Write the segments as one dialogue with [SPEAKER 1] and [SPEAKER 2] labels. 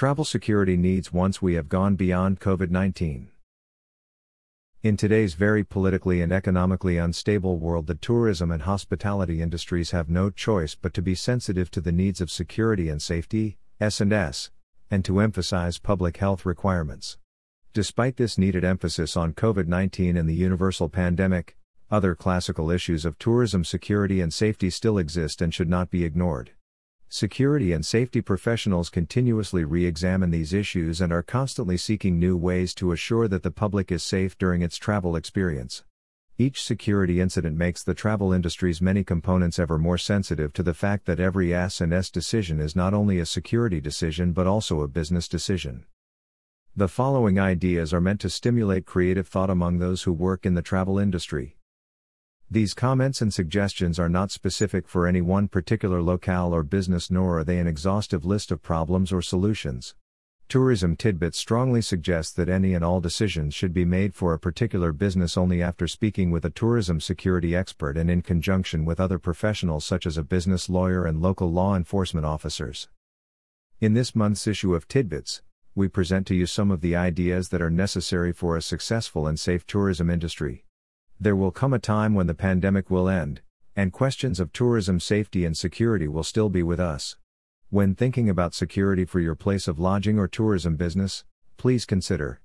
[SPEAKER 1] Travel security needs once we have gone beyond COVID 19. In today's very politically and economically unstable world, the tourism and hospitality industries have no choice but to be sensitive to the needs of security and safety, S&S, and to emphasize public health requirements. Despite this needed emphasis on COVID 19 and the universal pandemic, other classical issues of tourism security and safety still exist and should not be ignored. Security and safety professionals continuously re examine these issues and are constantly seeking new ways to assure that the public is safe during its travel experience. Each security incident makes the travel industry's many components ever more sensitive to the fact that every S&S decision is not only a security decision but also a business decision. The following ideas are meant to stimulate creative thought among those who work in the travel industry. These comments and suggestions are not specific for any one particular locale or business nor are they an exhaustive list of problems or solutions. Tourism Tidbits strongly suggests that any and all decisions should be made for a particular business only after speaking with a tourism security expert and in conjunction with other professionals such as a business lawyer and local law enforcement officers. In this month's issue of Tidbits, we present to you some of the ideas that are necessary for a successful and safe tourism industry. There will come a time when the pandemic will end, and questions of tourism safety and security will still be with us. When thinking about security for your place of lodging or tourism business, please consider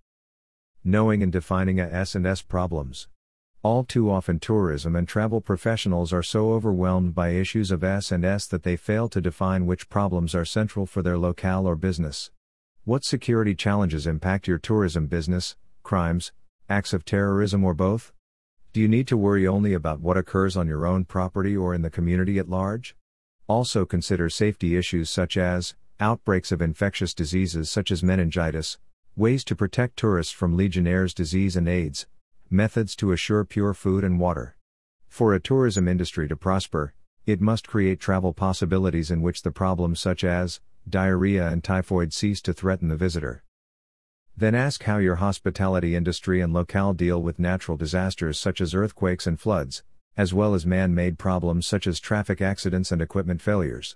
[SPEAKER 1] knowing and defining a S&S problems. All too often tourism and travel professionals are so overwhelmed by issues of S&S that they fail to define which problems are central for their locale or business. What security challenges impact your tourism business, crimes, acts of terrorism or both? Do you need to worry only about what occurs on your own property or in the community at large? Also consider safety issues such as outbreaks of infectious diseases such as meningitis, ways to protect tourists from Legionnaire's disease and AIDS, methods to assure pure food and water. For a tourism industry to prosper, it must create travel possibilities in which the problems such as diarrhea and typhoid cease to threaten the visitor. Then ask how your hospitality industry and locale deal with natural disasters such as earthquakes and floods, as well as man made problems such as traffic accidents and equipment failures.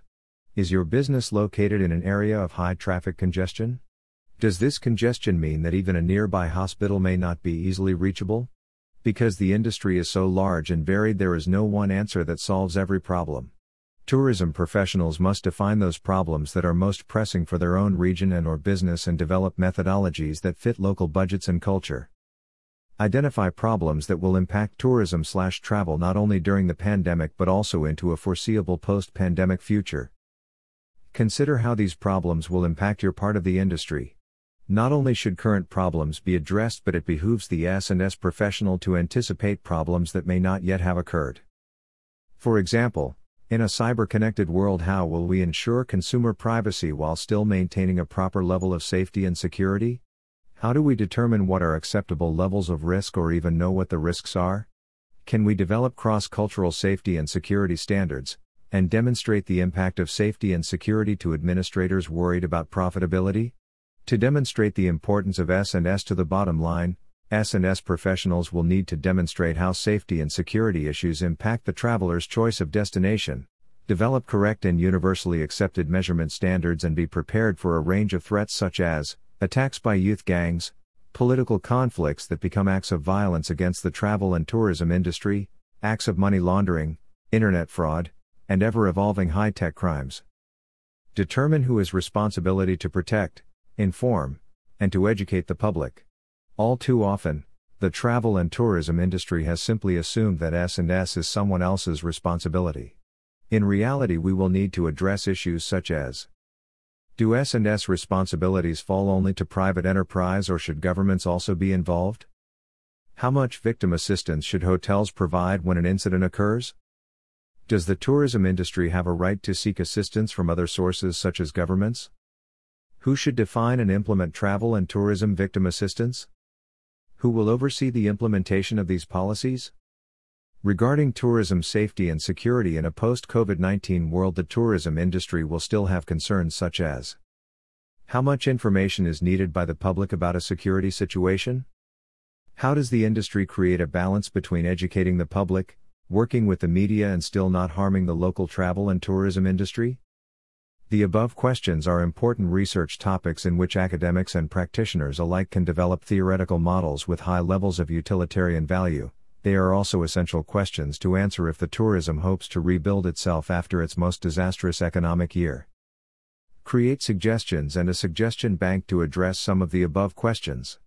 [SPEAKER 1] Is your business located in an area of high traffic congestion? Does this congestion mean that even a nearby hospital may not be easily reachable? Because the industry is so large and varied, there is no one answer that solves every problem. Tourism professionals must define those problems that are most pressing for their own region and or business and develop methodologies that fit local budgets and culture. Identify problems that will impact tourism/travel not only during the pandemic but also into a foreseeable post-pandemic future. Consider how these problems will impact your part of the industry. Not only should current problems be addressed but it behooves the S&S professional to anticipate problems that may not yet have occurred. For example, in a cyber connected world, how will we ensure consumer privacy while still maintaining a proper level of safety and security? How do we determine what are acceptable levels of risk or even know what the risks are? Can we develop cross cultural safety and security standards, and demonstrate the impact of safety and security to administrators worried about profitability? To demonstrate the importance of S&S to the bottom line, S&S professionals will need to demonstrate how safety and security issues impact the traveler's choice of destination, develop correct and universally accepted measurement standards and be prepared for a range of threats such as attacks by youth gangs, political conflicts that become acts of violence against the travel and tourism industry, acts of money laundering, internet fraud, and ever evolving high tech crimes. Determine who has responsibility to protect, inform, and to educate the public. All too often, the travel and tourism industry has simply assumed that S&S is someone else's responsibility. In reality, we will need to address issues such as Do S&S responsibilities fall only to private enterprise or should governments also be involved? How much victim assistance should hotels provide when an incident occurs? Does the tourism industry have a right to seek assistance from other sources such as governments? Who should define and implement travel and tourism victim assistance? Who will oversee the implementation of these policies? Regarding tourism safety and security in a post COVID 19 world, the tourism industry will still have concerns such as How much information is needed by the public about a security situation? How does the industry create a balance between educating the public, working with the media, and still not harming the local travel and tourism industry? The above questions are important research topics in which academics and practitioners alike can develop theoretical models with high levels of utilitarian value. They are also essential questions to answer if the tourism hopes to rebuild itself after its most disastrous economic year. Create suggestions and a suggestion bank to address some of the above questions.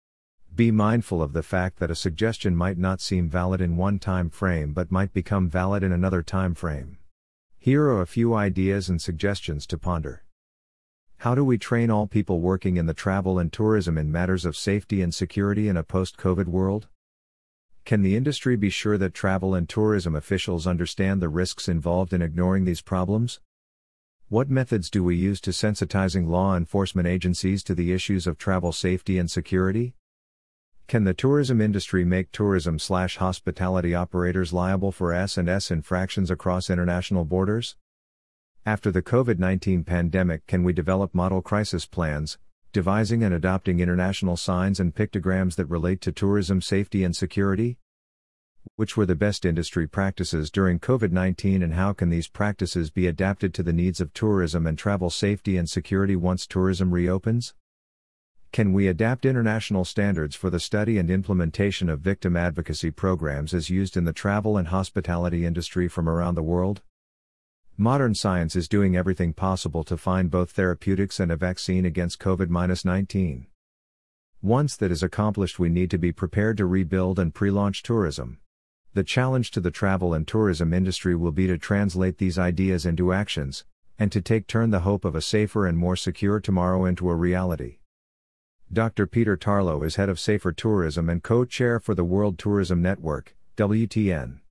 [SPEAKER 1] Be mindful of the fact that a suggestion might not seem valid in one time frame but might become valid in another time frame. Here are a few ideas and suggestions to ponder. How do we train all people working in the travel and tourism in matters of safety and security in a post COVID world? Can the industry be sure that travel and tourism officials understand the risks involved in ignoring these problems? What methods do we use to sensitizing law enforcement agencies to the issues of travel safety and security? Can the tourism industry make tourism slash hospitality operators liable for S&S infractions across international borders? After the COVID-19 pandemic, can we develop model crisis plans, devising and adopting international signs and pictograms that relate to tourism safety and security? Which were the best industry practices during COVID 19 and how can these practices be adapted to the needs of tourism and travel safety and security once tourism reopens? Can we adapt international standards for the study and implementation of victim advocacy programs as used in the travel and hospitality industry from around the world? Modern science is doing everything possible to find both therapeutics and a vaccine against COVID 19. Once that is accomplished, we need to be prepared to rebuild and pre launch tourism. The challenge to the travel and tourism industry will be to translate these ideas into actions, and to take turn the hope of a safer and more secure tomorrow into a reality. Dr. Peter Tarlow is head of Safer Tourism and co chair for the World Tourism Network, WTN.